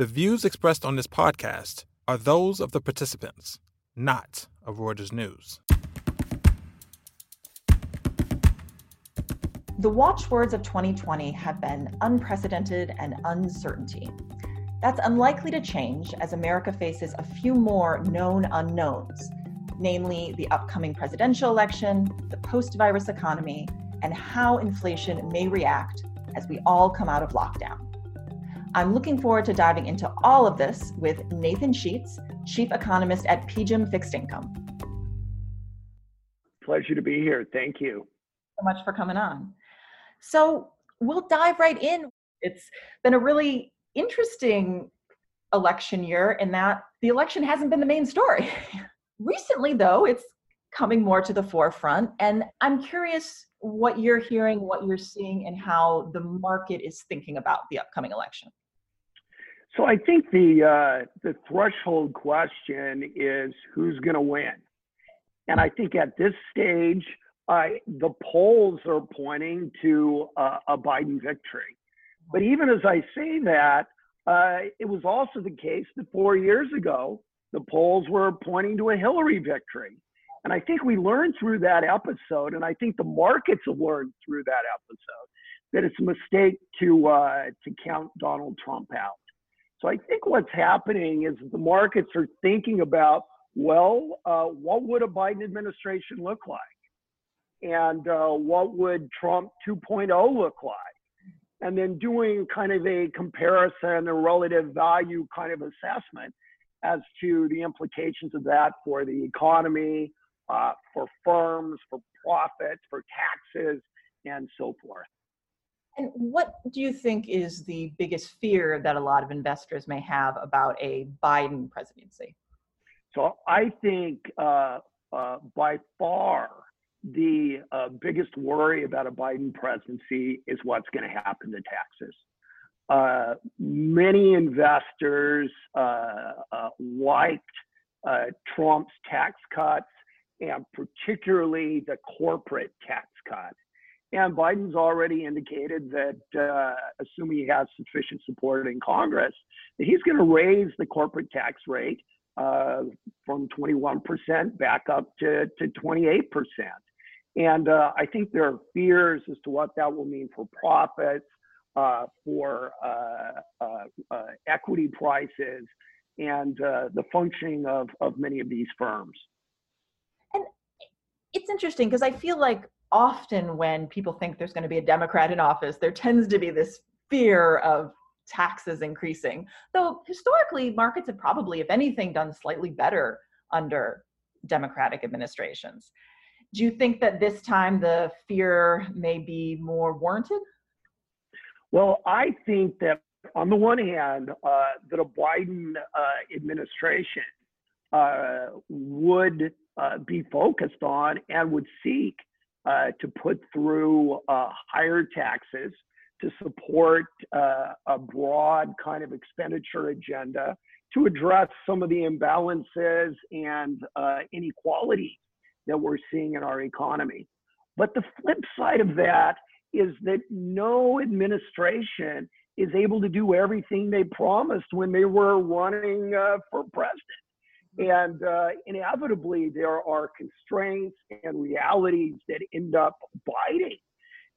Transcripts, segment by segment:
The views expressed on this podcast are those of the participants, not of Reuters News. The watchwords of 2020 have been unprecedented and uncertainty. That's unlikely to change as America faces a few more known unknowns, namely the upcoming presidential election, the post virus economy, and how inflation may react as we all come out of lockdown. I'm looking forward to diving into all of this with Nathan Sheets, Chief Economist at PGIM Fixed Income. Pleasure to be here. Thank you. So much for coming on. So we'll dive right in. It's been a really interesting election year in that the election hasn't been the main story. Recently, though, it's coming more to the forefront. And I'm curious what you're hearing, what you're seeing, and how the market is thinking about the upcoming election. So I think the uh, the threshold question is who's going to win, and I think at this stage, the polls are pointing to a Biden victory. But even as I say that, uh, it was also the case that four years ago the polls were pointing to a Hillary victory. And I think we learned through that episode, and I think the markets have learned through that episode that it's a mistake to uh, to count Donald Trump out. So I think what's happening is the markets are thinking about, well, uh, what would a Biden administration look like? And uh, what would Trump 2.0 look like? And then doing kind of a comparison, a relative value kind of assessment as to the implications of that for the economy, uh, for firms, for profits, for taxes, and so forth. And what do you think is the biggest fear that a lot of investors may have about a Biden presidency? So I think uh, uh, by far the uh, biggest worry about a Biden presidency is what's going to happen to taxes. Uh, many investors uh, uh, liked Trump's tax cuts and particularly the corporate tax cut. And Biden's already indicated that, uh, assuming he has sufficient support in Congress, that he's going to raise the corporate tax rate uh, from 21% back up to, to 28%. And uh, I think there are fears as to what that will mean for profits, uh, for uh, uh, equity prices, and the functioning of, of many of these firms. And it's interesting because I feel like often when people think there's going to be a Democrat in office, there tends to be this fear of taxes increasing. Though historically, markets have probably, if anything, done slightly better under Democratic administrations. Do you think that this time the fear may be more warranted? Well, I think that on the one hand, uh, that a Biden uh, administration uh, would uh, be focused on and would seek uh, to put through uh, higher taxes to support uh, a broad kind of expenditure agenda to address some of the imbalances and uh, inequality that we're seeing in our economy. But the flip side of that is that no administration is able to do everything they promised when they were running uh, for president. And uh, inevitably, there are constraints and realities that end up biting.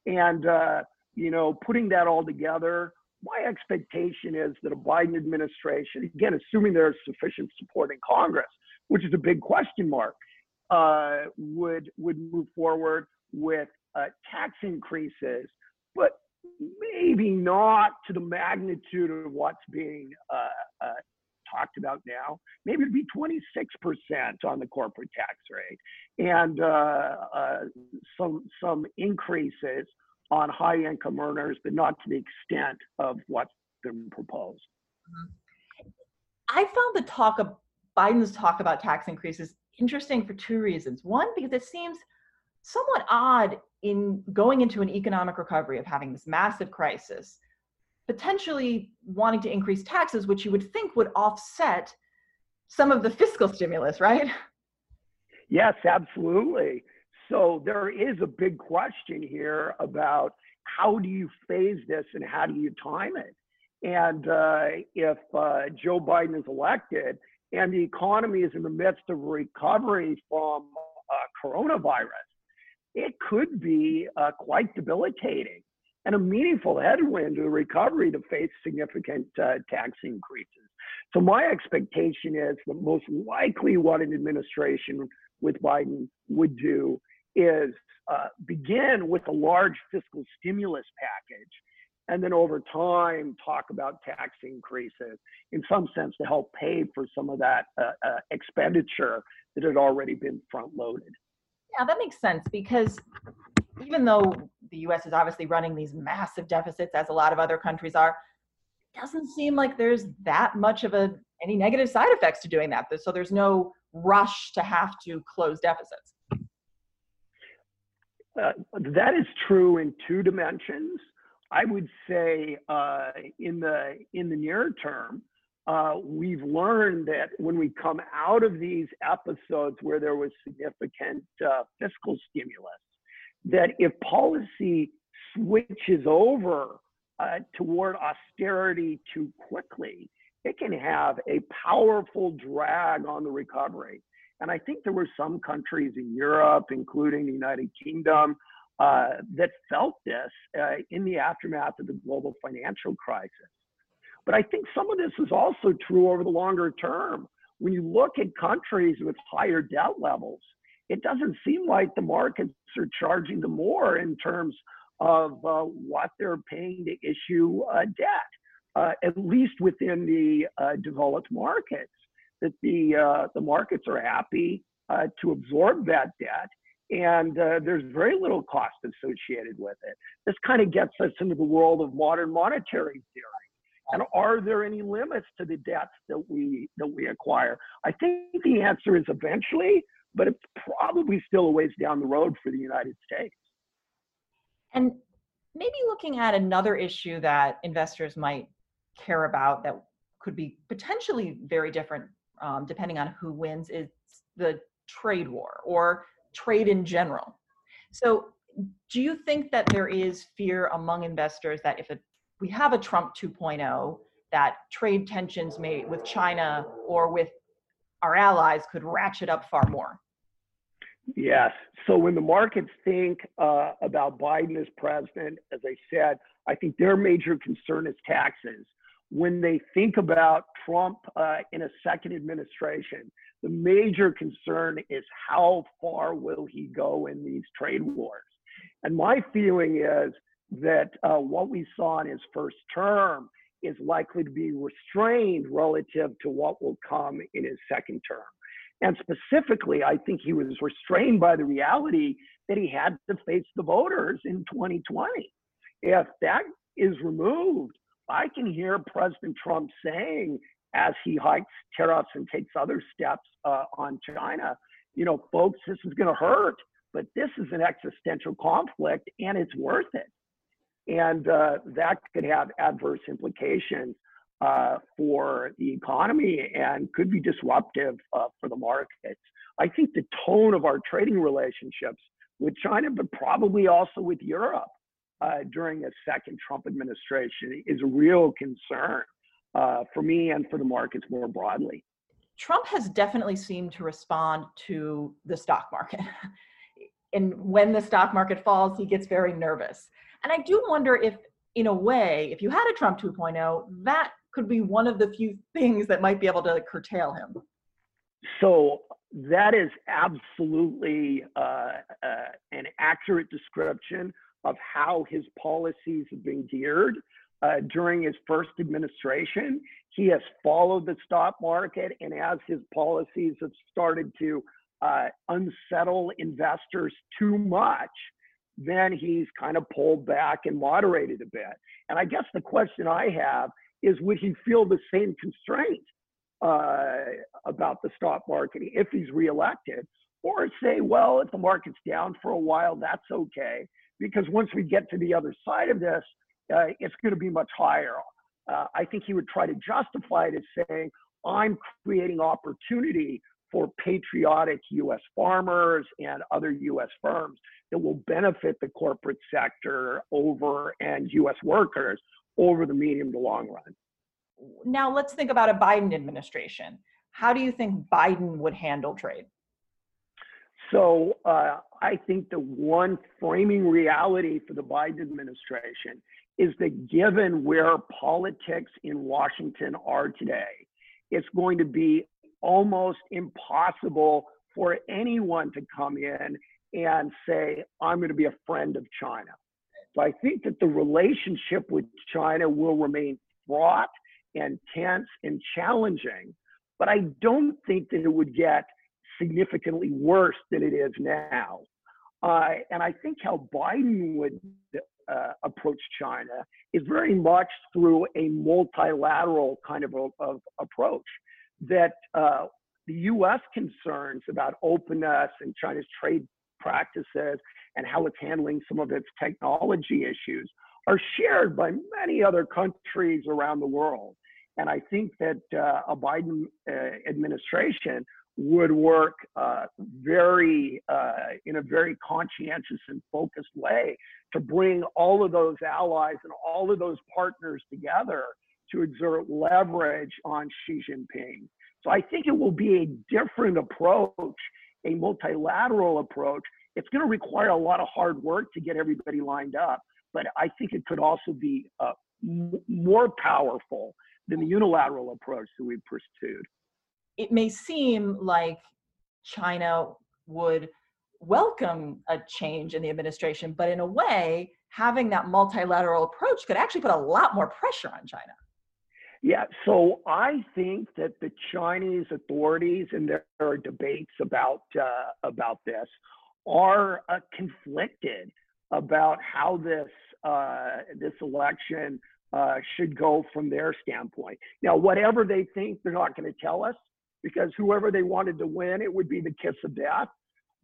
And, uh, you know, putting that all together, my expectation is that a Biden administration, again, assuming there's sufficient support in Congress, which is a big question mark, uh, would would move forward with uh, tax increases, but maybe not to the magnitude of what's being uh, uh talked about now. Maybe it'd be 26% on the corporate tax rate and uh, uh, some, some increases on high income earners, but not to the extent of what's been proposed. Mm-hmm. I found the talk of Biden's talk about tax increases interesting for two reasons. One, because it seems somewhat odd in going into an economic recovery of having this massive crisis potentially wanting to increase taxes, which you would think would offset some of the fiscal stimulus, right? Yes, absolutely. So there is a big question here about how do you phase this and how do you time it? And uh, if uh, Joe Biden is elected and the economy is in the midst of recovery from uh, coronavirus, it could be uh, quite debilitating and a meaningful headwind to the recovery to face significant uh, tax increases. So my expectation is that most likely what an administration with Biden would do is uh, begin with a large fiscal stimulus package and then over time talk about tax increases in some sense to help pay for some of that uh, uh, expenditure that had already been front loaded. Yeah, that makes sense because even though the US is obviously running these massive deficits as a lot of other countries are, it doesn't seem like there's that much of a any negative side effects to doing that. So there's no rush to have to close deficits. Uh, that is true in two dimensions. I would say uh, in the in the near term, uh, we've learned that when we come out of these episodes where there was significant uh, fiscal stimulus, that if policy switches over uh, toward austerity too quickly, it can have a powerful drag on the recovery. And I think there were some countries in Europe, including the United Kingdom, uh, that felt this uh, in the aftermath of the global financial crisis. But I think some of this is also true over the longer term. When you look at countries with higher debt levels, it doesn't seem like the markets are charging them more in terms of uh, what they're paying to issue uh, debt, uh, at least within the uh, developed markets. That the the markets are happy to absorb that debt and uh, there's very little cost associated with it. This kind of gets us into the world of modern monetary theory. And are there any limits to the debts that we that we acquire? I think the answer is eventually, but it's probably still a ways down the road for the United States. And maybe looking at another issue that investors might care about that could be potentially very different um, depending on who wins is the trade war or trade in general. So, do you think that there is fear among investors that if a, we have a Trump 2.0, that trade tensions may with China or with our allies could ratchet up far more? Yes. So when the markets think uh, about Biden as president, as I said, I think their major concern is taxes. When they think about Trump uh, in a second administration, the major concern is how far will he go in these trade wars? And my feeling is that uh, what we saw in his first term is likely to be restrained relative to what will come in his second term. And specifically, I think he was restrained by the reality that he had to face the voters in 2020. If that is removed, I can hear President Trump saying as he hikes tariffs and takes other steps uh, on China. You know, folks, this is going to hurt, but this is an existential conflict and it's worth it. And uh, that could have adverse implications uh, for the economy and could be disruptive uh, for the markets. I think the tone of our trading relationships with China, but probably also with Europe uh, during a second Trump administration is a real concern uh, for me and for the markets more broadly. Trump has definitely seemed to respond to the stock market. and when the stock market falls, he gets very nervous. And I do wonder if, in a way, if you had a Trump 2.0, that could be one of the few things that might be able to curtail him. So that is absolutely uh, uh, an accurate description of how his policies have been geared uh, during his first administration. He has followed the stock market, and as his policies have started to uh, unsettle investors too much, then he's kind of pulled back and moderated a bit. And I guess the question I have is would he feel the same constraint uh, about the stock market if he's reelected? Or say, well, if the market's down for a while, that's okay. Because once we get to the other side of this, uh, it's going to be much higher. Uh, I think he would try to justify it as saying, I'm creating opportunity for patriotic US farmers and other US firms that will benefit the corporate sector over and US workers over the medium to long run. Now let's think about a Biden administration. How do you think Biden would handle trade? So uh, I think the one framing reality for the Biden administration is that given where politics in Washington are today, it's going to be almost impossible for anyone to come in and say, I'm going to be a friend of China. So I think that the relationship with China will remain fraught and tense and challenging, but I don't think that it would get significantly worse than it is now. Uh, and I think how Biden would uh, approach China is very much through a multilateral kind of, a, of approach that uh, the U.S. concerns about openness and China's trade practices and how it's handling some of its technology issues are shared by many other countries around the world. And I think that uh, a Biden uh, administration would work uh, very uh, in a very conscientious and focused way to bring all of those allies and all of those partners together to exert leverage on Xi Jinping. So I think it will be a different approach, a multilateral approach. It's going to require a lot of hard work to get everybody lined up, but I think it could also be uh, m- more powerful than the unilateral approach that we've pursued it may seem like China would welcome a change in the administration, but in a way, having that multilateral approach could actually put a lot more pressure on China. Yeah, so I think that the Chinese authorities, and there are debates about uh, about this, are uh, conflicted about how this uh, this election uh, should go from their standpoint. Now, whatever they think, they're not going to tell us because whoever they wanted to win, it would be the kiss of death.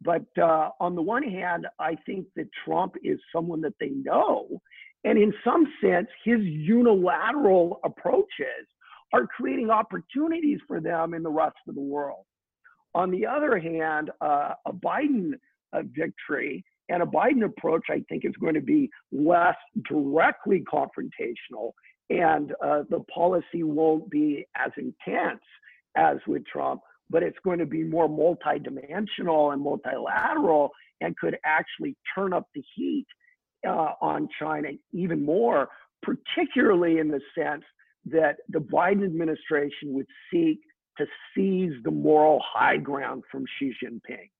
But uh, on the one hand, I think that Trump is someone that they know. And in some sense, his unilateral approaches are creating opportunities for them in the rest of the world. On the other hand, uh, a Biden uh, victory and a Biden approach, I think, is going to be less directly confrontational, and uh, the policy won't be as intense as with Trump, but it's going to be more multidimensional and multilateral and could actually turn up the heat uh, on China even more, particularly in the sense that the Biden administration would seek to seize the moral high ground from Xi Jinping.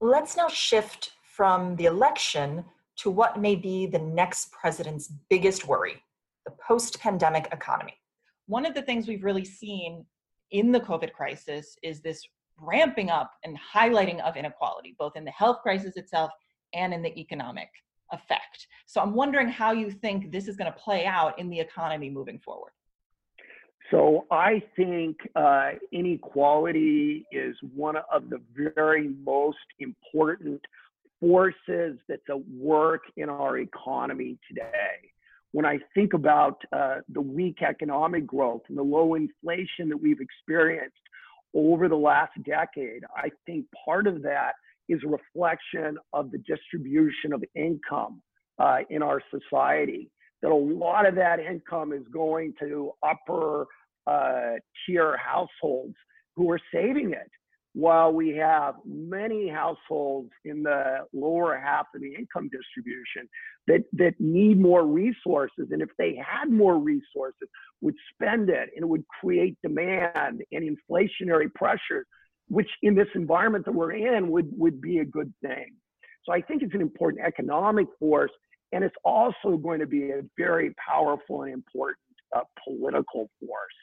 Let's now shift from the election to what may be the next president's biggest worry the post pandemic economy. One of the things we've really seen in the COVID crisis is this ramping up and highlighting of inequality, both in the health crisis itself and in the economic effect. So I'm wondering how you think this is going to play out in the economy moving forward. So I think uh, inequality is one of the very most important forces that's at work in our economy today when I think about uh, the weak economic growth and the low inflation that we've experienced over the last decade, I think part of that is a reflection of the distribution of income uh, in our society. That a lot of that income is going to upper uh, tier households who are saving it while we have many households in the lower half of the income distribution that, that need more resources, and if they had more resources, would spend it and it would create demand and inflationary pressures, which in this environment that we're in would, would be a good thing. So I think it's an important economic force, and it's also going to be a very powerful and important uh, political force.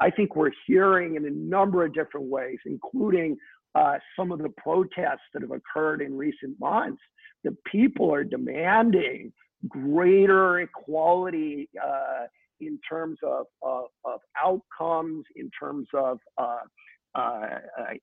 I think we're hearing in a number of different ways, including uh, some of the protests that have occurred in recent months, that people are demanding greater equality uh, in terms of, of, of, outcomes, in terms of uh,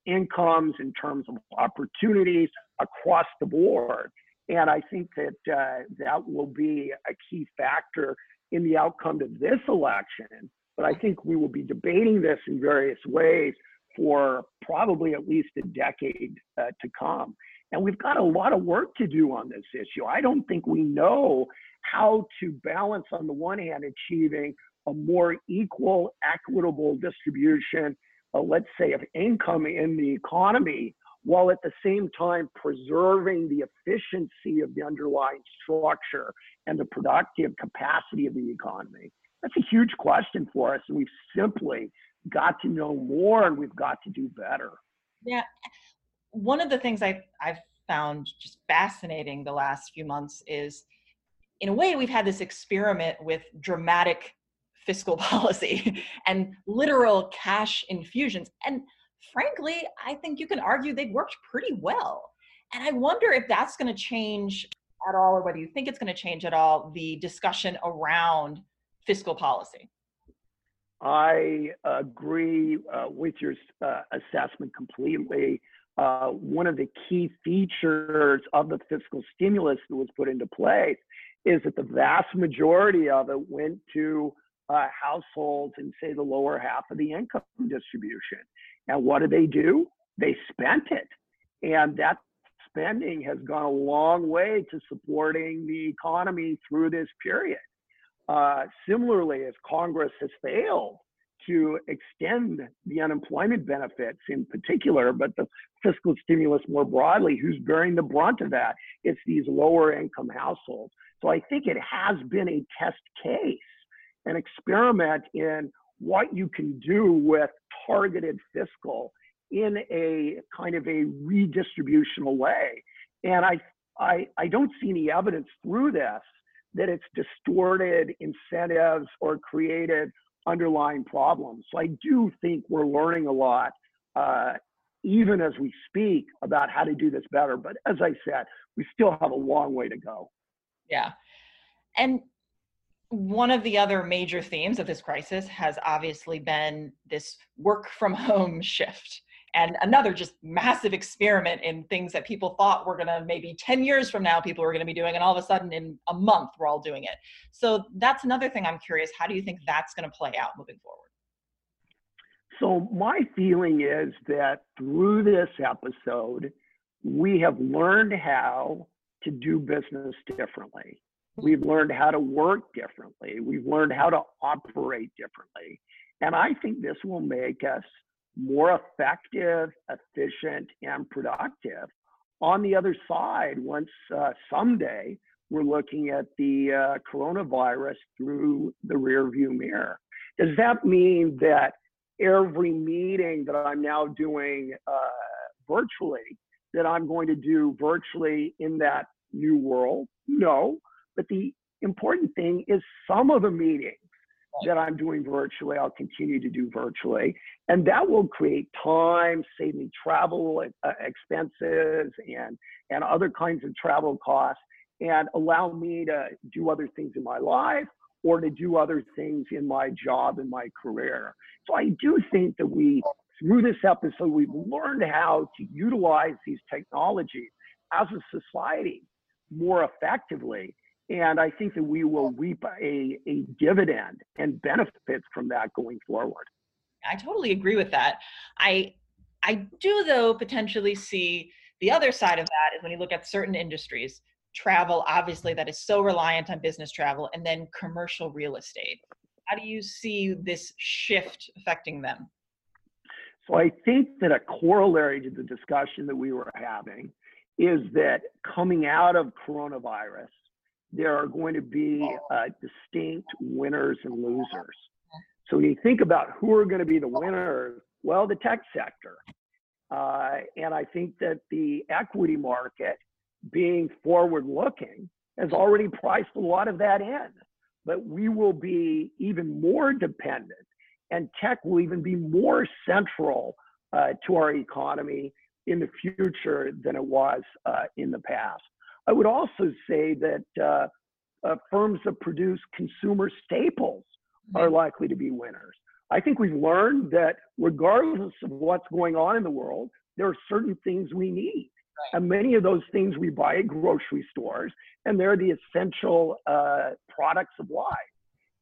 incomes, in terms of opportunities across the board. And I think that uh, that will be a key factor in the outcome of this election but I think we will be debating this in various ways for probably at least a decade uh, to come. And we've got a lot of work to do on this issue. I don't think we know how to balance, on the one hand, achieving a more equal, equitable distribution, uh, let's say, of income in the economy, while at the same time preserving the efficiency of the underlying structure and the productive capacity of the economy? That's a huge question for us, and we've simply got to know more and we've got to do better. Yeah. One of the things I've, I've found just fascinating the last few months is in a way we've had this experiment with dramatic fiscal policy and literal cash infusions. And frankly i think you can argue they've worked pretty well. And i wonder if that's going to change at all or whether you think it's going to change at all the discussion around fiscal policy. I agree uh, with your uh, assessment completely. Uh, one of the key features of the fiscal stimulus that was put into place is that the vast majority of it went to uh, households in, say, the lower half of the income distribution. And what do they do? They spent it. And that spending has gone a long way to supporting the economy through this period. Uh, similarly, as Congress has failed to extend the unemployment benefits in particular, but the fiscal stimulus more broadly, who's bearing the brunt of that? It's these lower income households. So I think it has been a test case, an experiment in what you can do with targeted fiscal in a kind of a redistributional way. And I, I, I don't see any evidence through this that it's distorted incentives or created underlying problems. So I do think we're learning a lot, uh, even as we speak, about how to do this better. But as I said, we still have a long way to go. Yeah. And one of the other major themes of this crisis has obviously been this work from home shift and another just massive experiment in things that people thought were going to maybe 10 years from now people were going to be doing and all of a sudden in a month we're all doing it. So that's another thing i'm curious how do you think that's going to play out moving forward? So my feeling is that through this episode we have learned how to do business differently we've learned how to work differently we've learned how to operate differently and i think this will make us more effective, efficient, and productive. On the other side, once uh, someday we're looking at the uh, coronavirus through the rearview mirror. Does that mean that every meeting that I'm now doing uh, virtually, that I'm going to do virtually in that new world? No. But the important thing is some of the meetings that I'm doing virtually, I'll continue to do virtually. And that will create time, save me travel uh, expenses and, and other kinds of travel costs, and allow me to do other things in my life or to do other things in my job and my career. So I do think that we, through this episode, we've learned how to utilize these technologies as a society more effectively and I think that we will reap a, a dividend and benefits from that going forward. I totally agree with that. I I do though potentially see the other side of that is when you look at certain industries, travel obviously that is so reliant on business travel and then commercial real estate. How do you see this shift affecting them? So I think that a corollary to the discussion that we were having is that coming out of coronavirus, there are going to be uh, distinct winners and losers. So when you think about who are going to be the winners, well, the tech sector. Uh, and I think that the equity market, being forward looking, has already priced a lot of that in. But we will be even more dependent, and tech will even be more central uh, to our economy in the future than it was uh, in the past. I would also say that uh, uh, firms that produce consumer staples are likely to be winners. I think we've learned that regardless of what's going on in the world, there are certain things we need. And many of those things we buy at grocery stores, and they're the essential uh, products of life.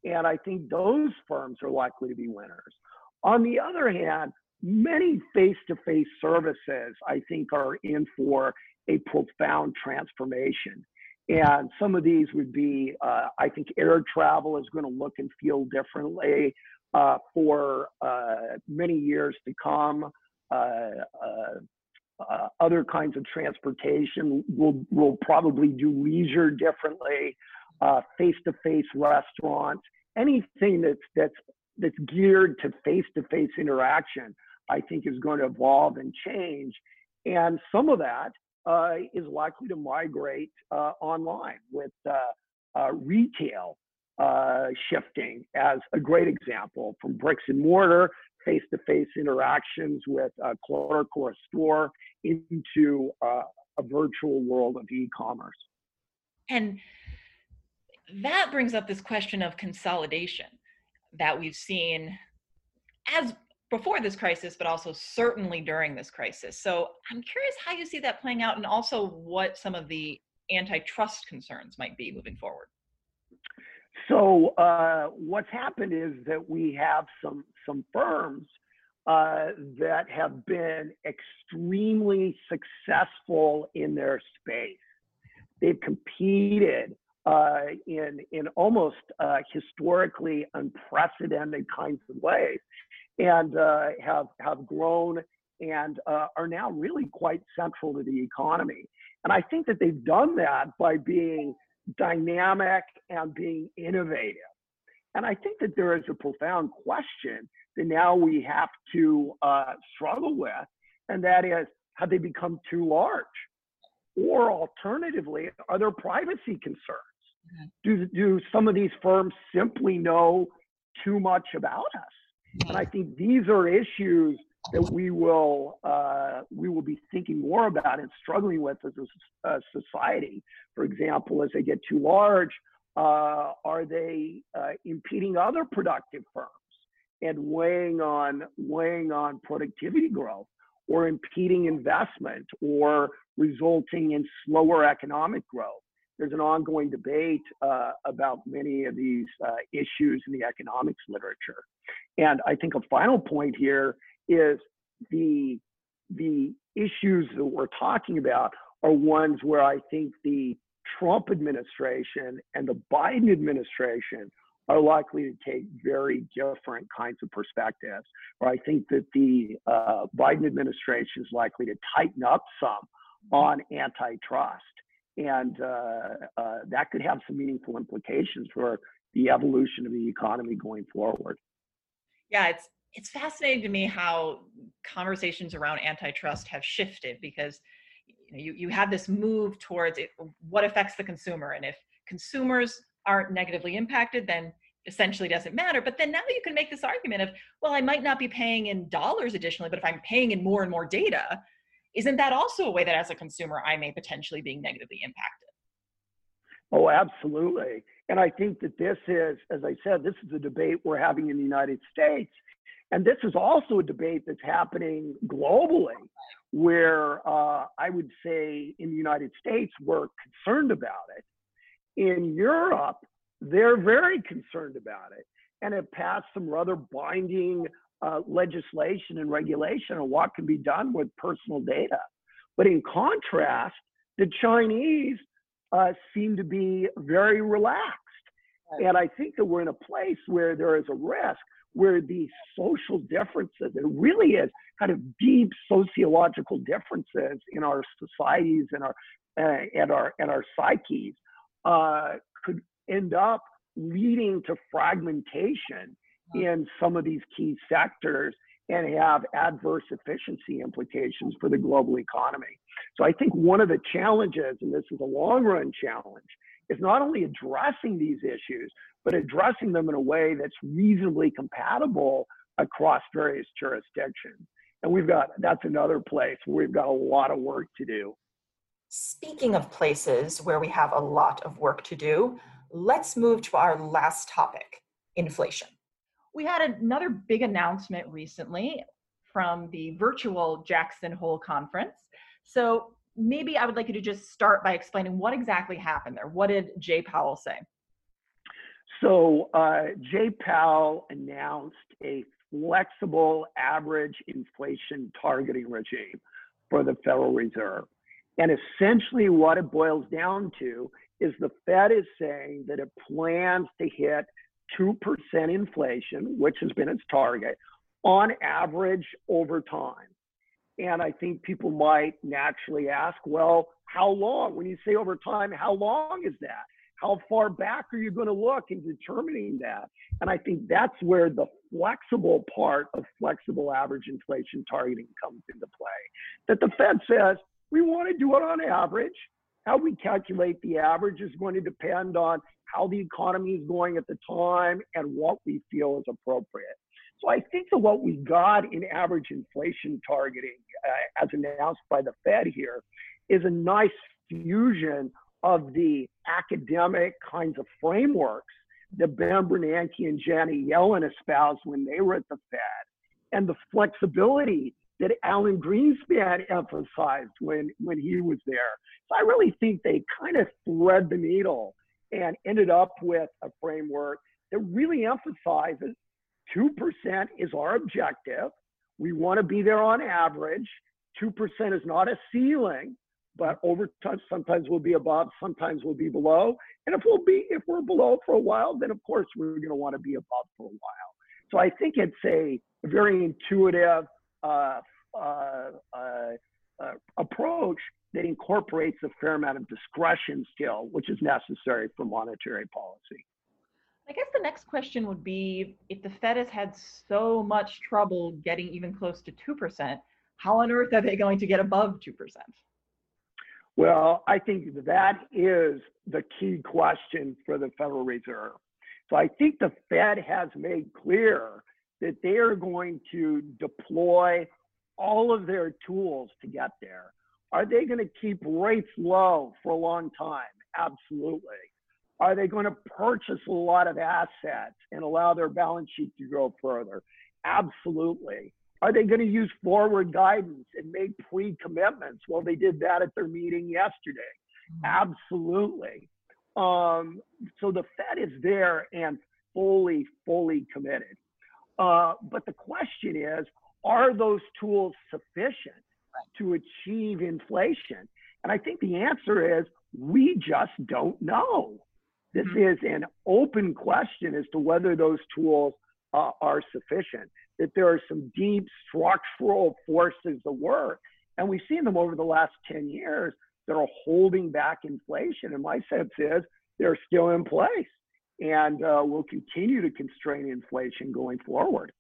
And I think those firms are likely to be winners. On the other hand, many face to face services, I think, are in for a profound transformation. And some of these would be, uh, I think air travel is going to look and feel differently uh, for uh, many years to come. Uh, uh, uh, other kinds of transportation will will probably do leisure differently. Face-to-face restaurants, anything that's that's that's geared to face-to-face interaction, I think is going to evolve and change. And some of that uh, is likely to migrate uh, online with uh, uh retail uh, shifting as a great example from bricks and mortar face-to-face interactions with a clerk or a store into uh, a virtual world of e-commerce. And that brings up this question of consolidation that we've seen as before this crisis, but also certainly during this crisis. So I'm curious how you see that playing out and also what some of the antitrust concerns might be moving forward. So uh, what's happened is that we have some some firms uh, that have been extremely successful in their space. They've competed uh, in in almost uh, historically unprecedented kinds of ways, and uh, have have grown and uh, are now really quite central to the economy. And I think that they've done that by being dynamic and being innovative. And I think that there is a profound question that now we have to uh, struggle with, and that is have they become too large? Or alternatively, are there privacy concerns? Mm-hmm. Do, do some of these firms simply know too much about us? And I think these are issues that we will uh, we will be thinking more about and struggling with as a, a society. For example, as they get too large, uh, are they uh, impeding other productive firms and weighing on weighing on productivity growth, or impeding investment, or resulting in slower economic growth? There's an ongoing debate uh, about many of these uh, issues in the economics literature. And I think a final point here is the the issues that we're talking about are ones where I think the Trump administration and the Biden administration are likely to take very different kinds of perspectives. Or I think that the uh, Biden administration is likely to tighten up some on antitrust, and uh, uh, that could have some meaningful implications for the evolution of the economy going forward. Yeah, it's it's fascinating to me how conversations around antitrust have shifted because you, know, you, you have this move towards it, what affects the consumer. And if consumers aren't negatively impacted, then essentially doesn't matter. But then now you can make this argument of, well, I might not be paying in dollars additionally, but if I'm paying in more and more data, isn't that also a way that as a consumer I may potentially be negatively impacted? Oh, absolutely. And I think that this is, as I said, this is a debate we're having in the United States. And this is also a debate that's happening globally, where uh, I would say in the United States, we're concerned about it. In Europe, they're very concerned about it and have passed some rather binding uh, legislation and regulation on what can be done with personal data. But in contrast, the Chinese uh, seem to be very relaxed. And I think that we're in a place where there is a risk where these social differences, it really is kind of deep sociological differences in our societies and our uh, and our and our psyches, uh, could end up leading to fragmentation Uh-huh. in some of these key sectors and have adverse efficiency implications for the global economy. So I think one of the challenges, and this is a long run challenge, is not only addressing these issues, but addressing them in a way that's reasonably compatible across various jurisdictions. And we've got that's another place where we've got a lot of work to do. Speaking of places where we have a lot of work to do, let's move to our last topic inflation. We had another big announcement recently from the virtual Jackson Hole conference. So maybe I would like you to just start by explaining what exactly happened there. What did Jay Powell say? So uh, Jay Powell announced a flexible average inflation targeting regime for the Federal Reserve. And essentially, what it boils down to is the Fed is saying that it plans to hit 2% inflation, which has been its target, on average over time. And I think people might naturally ask, well, how long? When you say over time, how long is that? How far back are you going to look in determining that? And I think that's where the flexible part of flexible average inflation targeting comes into play. That the Fed says, we want to do it on average. How we calculate the average is going to depend on how the economy is going at the time and what we feel is appropriate. So I think that what we got in average inflation targeting, uh, as announced by the Fed here, is a nice fusion of the academic kinds of frameworks that Ben Bernanke and Janet Yellen espoused when they were at the Fed, and the flexibility that Alan Greenspan emphasized when, when he was there. So I really think they kind of thread the needle and ended up with a framework that really emphasizes 2% is our objective. We want to be there on average. 2% is not a ceiling, but over time, sometimes we'll be above, sometimes we'll be below. And if we'll be, if we're below for a while, then of course we're going to want to be above for a while. So I think it's a very intuitive uh, uh, uh, approach that incorporates a fair amount of discretion still, which is necessary for monetary policy. I guess the next question would be if the Fed has had so much trouble getting even close to 2%, how on earth are they going to get above 2%? Well, I think that is the key question for the Federal Reserve. So I think the Fed has made clear that they are going to deploy all of their tools to get there. Are they going to keep rates low for a long time? Absolutely. Are they going to purchase a lot of assets and allow their balance sheet to grow further? Absolutely. Are they going to use forward guidance and make pre commitments? Well, they did that at their meeting yesterday. Mm-hmm. Absolutely. Um, so the Fed is there and fully, fully committed. Uh, but the question is are those tools sufficient to achieve inflation? And I think the answer is we just don't know. This mm-hmm. is an open question as to whether those tools uh, are sufficient, that there are some deep structural forces at work. And we've seen them over the last 10 years that are holding back inflation. And my sense is they're still in place and uh, will continue to constrain inflation going forward.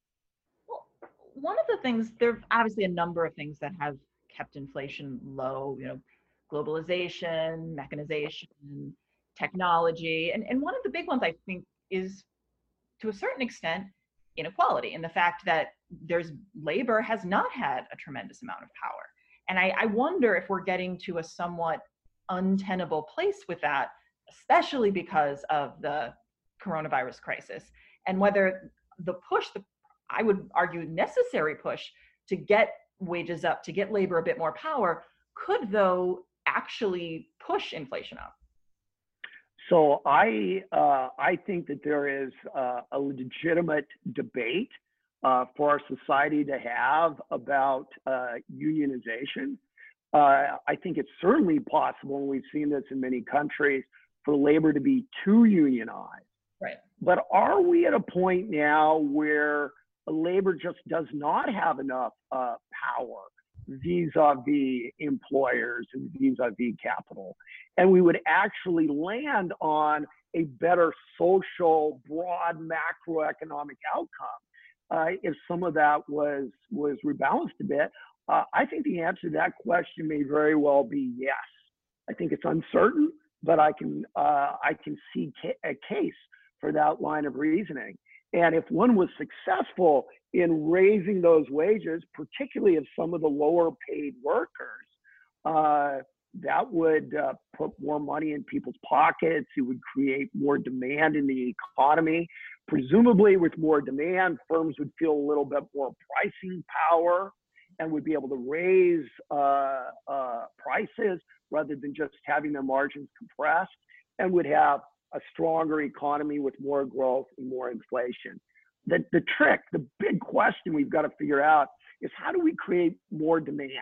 Well, one of the things there are obviously a number of things that have kept inflation low you know globalization mechanization technology and, and one of the big ones i think is to a certain extent inequality and the fact that there's labor has not had a tremendous amount of power. And I, I wonder if we're getting to a somewhat untenable place with that especially because of the coronavirus crisis and whether the push the I would argue, necessary push to get wages up, to get labor a bit more power, could though actually push inflation up? So I uh, I think that there is uh, a legitimate debate uh, for our society to have about uh, unionization. Uh, I think it's certainly possible, and we've seen this in many countries, for labor to be too unionized. Right. But are we at a point now where labor just does not have enough uh, power vis-a-vis employers and vis-a-vis capital. And we would actually land on a better social, broad macroeconomic outcome uh, if some of that was was rebalanced a bit. Uh, I think the answer to that question may very well be yes. I think it's uncertain, but I can uh, I can see ca- a case for that line of reasoning. And if one was successful in raising those wages, particularly of some of the lower paid workers, uh, that would uh, put more money in people's pockets. It would create more demand in the economy. Presumably, with more demand, firms would feel a little bit more pricing power and would be able to raise uh, uh prices rather than just having their margins compressed and would have a stronger economy with more growth and more inflation. The, the trick, the big question we've got to figure out is how do we create more demand?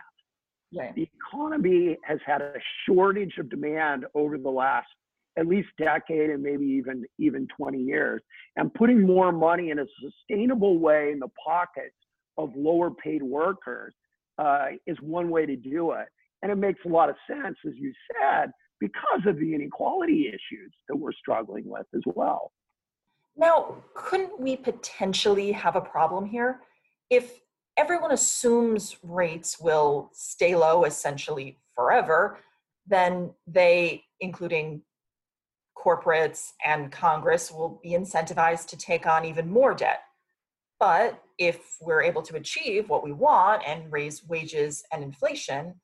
The economy has had a shortage of demand over the last at least decade and maybe even even 20 years and putting more money in a sustainable way in the pockets of lower paid workers uh, is one way to do it and it makes a lot of sense as you said because of the inequality issues that we're struggling with as well now couldn't we potentially have a problem here if everyone assumes rates will stay low essentially forever then they including corporates and Congress will be incentivized to take on even more debt. But if we're able to achieve what we want and raise wages and inflation,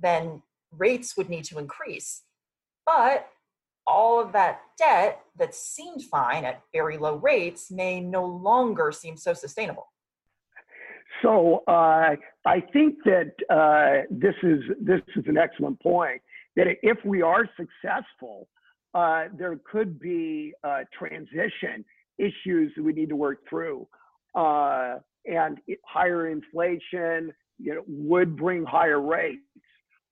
then rates would need to increase. But all of that debt that seemed fine at very low rates may no longer seem so sustainable. So uh, I think that uh, this is this is an excellent point. That if we are successful uh, there could be uh, transition issues that we need to work through. Uh, and higher inflation you know, would bring higher rates,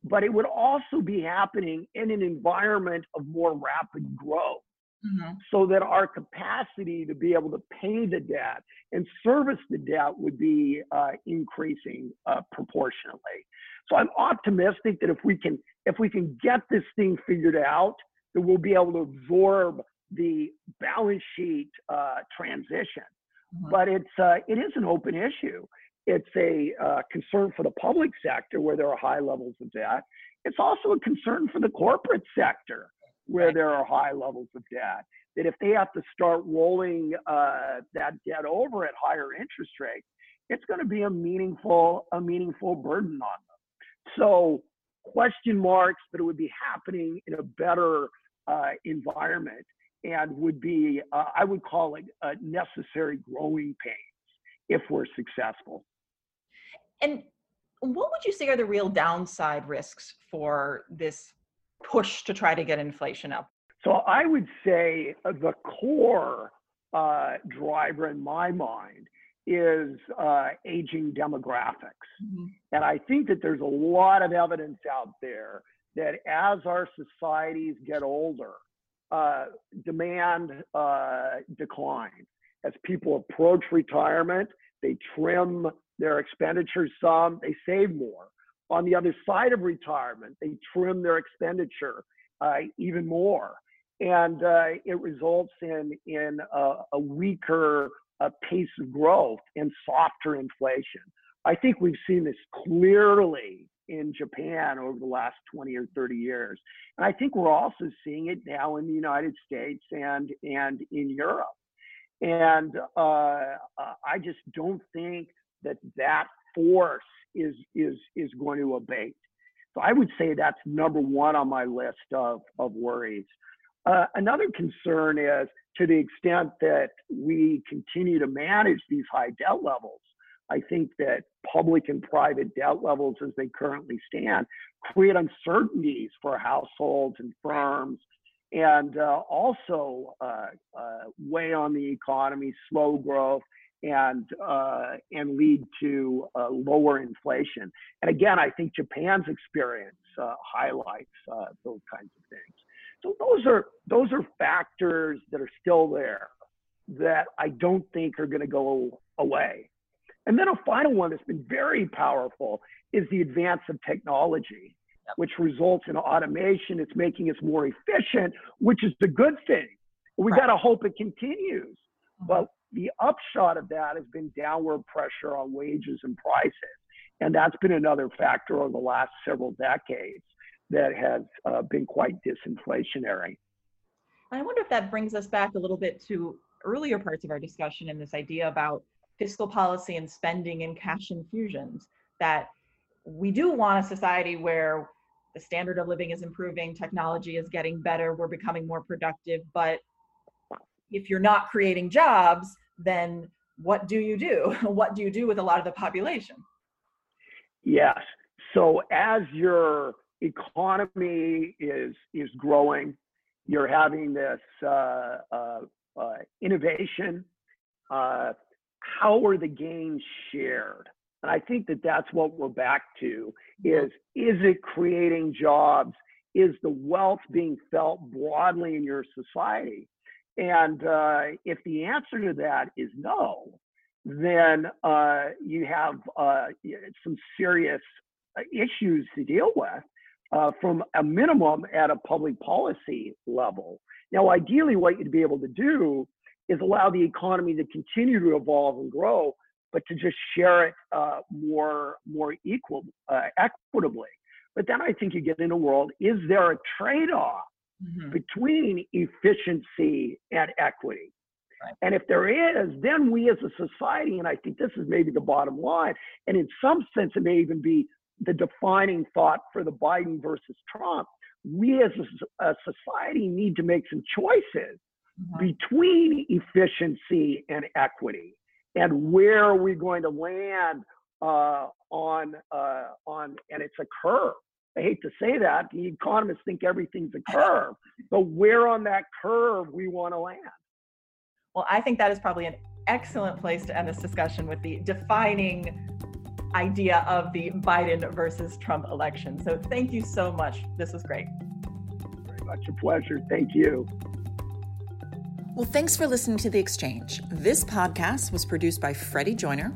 but it would also be happening in an environment of more rapid growth. Mm-hmm. So that our capacity to be able to pay the debt and service the debt would be uh, increasing uh, proportionately. So I'm optimistic that if we can if we can get this thing figured out, that we'll be able to absorb the balance sheet uh, transition. Mm-hmm. But it's uh, it is an open issue. It's a uh, concern for the public sector where there are high levels of debt. It's also a concern for the corporate sector where there are high levels of debt. That if they have to start rolling uh, that debt over at higher interest rates, it's going to be a meaningful a meaningful burden on them. So question marks, but it would be happening in a better uh, environment and would be, uh, I would call it a necessary growing pains if we're successful. And what would you say are the real downside risks for this push to try to get inflation up? So I would say the core uh, driver in my mind is uh, aging demographics. Mm-hmm. And I think that there's a lot of evidence out there that as our societies get older, uh, demand uh, declines. As people approach retirement, they trim their expenditures some, they save more. On the other side of retirement, they trim their expenditure uh, even more. And uh, it results in, in a, a weaker uh, pace of growth and softer inflation. I think we've seen this clearly in Japan over the last 20 or 30 years. And I think we're also seeing it now in the United States and, and in Europe. And uh, I just don't think that that force is, is, is going to abate. So I would say that's number one on my list of, of worries. Uh, another concern is to the extent that we continue to manage these high debt levels, I think that public and private debt levels as they currently stand create uncertainties for households and firms and uh, also uh, uh, weigh on the economy, slow growth, and uh, and lead to uh, lower inflation. And again, I think Japan's experience highlights those kinds of things. So those are those are factors that are still there that I don't think are going to go away. And then a final one that's been very powerful is the advance of technology, yep. which results in automation. It's making us more efficient, which is the good thing. We right. got to hope it continues. Mm-hmm. But the upshot of that has been downward pressure on wages and prices. And that's been another factor over the last several decades that has uh, been quite disinflationary. I wonder if that brings us back a little bit to earlier parts of our discussion and this idea about fiscal policy and spending and cash infusions that we do want a society where the standard of living is improving technology is getting better we're becoming more productive but if you're not creating jobs then what do you do? What do you do with a lot of the population? Yes. So as your economy is is growing you're having this uh, uh, uh, innovation uh, how are the gains shared? And I think that that's what we're back to is, is it creating jobs? is the wealth being felt broadly in your society? And uh, if the answer to that is no, then uh, you have uh, some serious uh, issues to deal with uh, from a minimum at a public policy level. Now, ideally, what you'd be able to do is allow the economy to continue to evolve and grow, but to just share it uh, more more equal uh, equitably. But then I think you get in a world: is there a trade-off mm-hmm. between efficiency and equity? Right. And if there is, then we as a society, and I think this is maybe the bottom line, and in some sense it may even be the defining thought for the Biden versus Trump. We as a, a society need to make some choices mm-hmm. between efficiency and equity, and where are we going to land uh, on uh, on? And it's a curve. I hate to say that. The economists think everything's a curve, but where on that curve we want to land? Well, I think that is probably an excellent place to end this discussion with the defining idea of the Biden versus Trump election. So thank you so much. This was great. Very much a pleasure. Thank you. Well, thanks for listening to The Exchange. This podcast was produced by Freddie Joyner.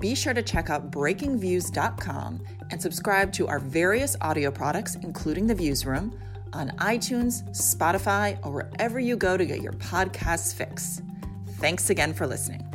Be sure to check out breakingviews.com and subscribe to our various audio products, including The Viewsroom, on iTunes, Spotify, or wherever you go to get your podcasts fix. Thanks again for listening.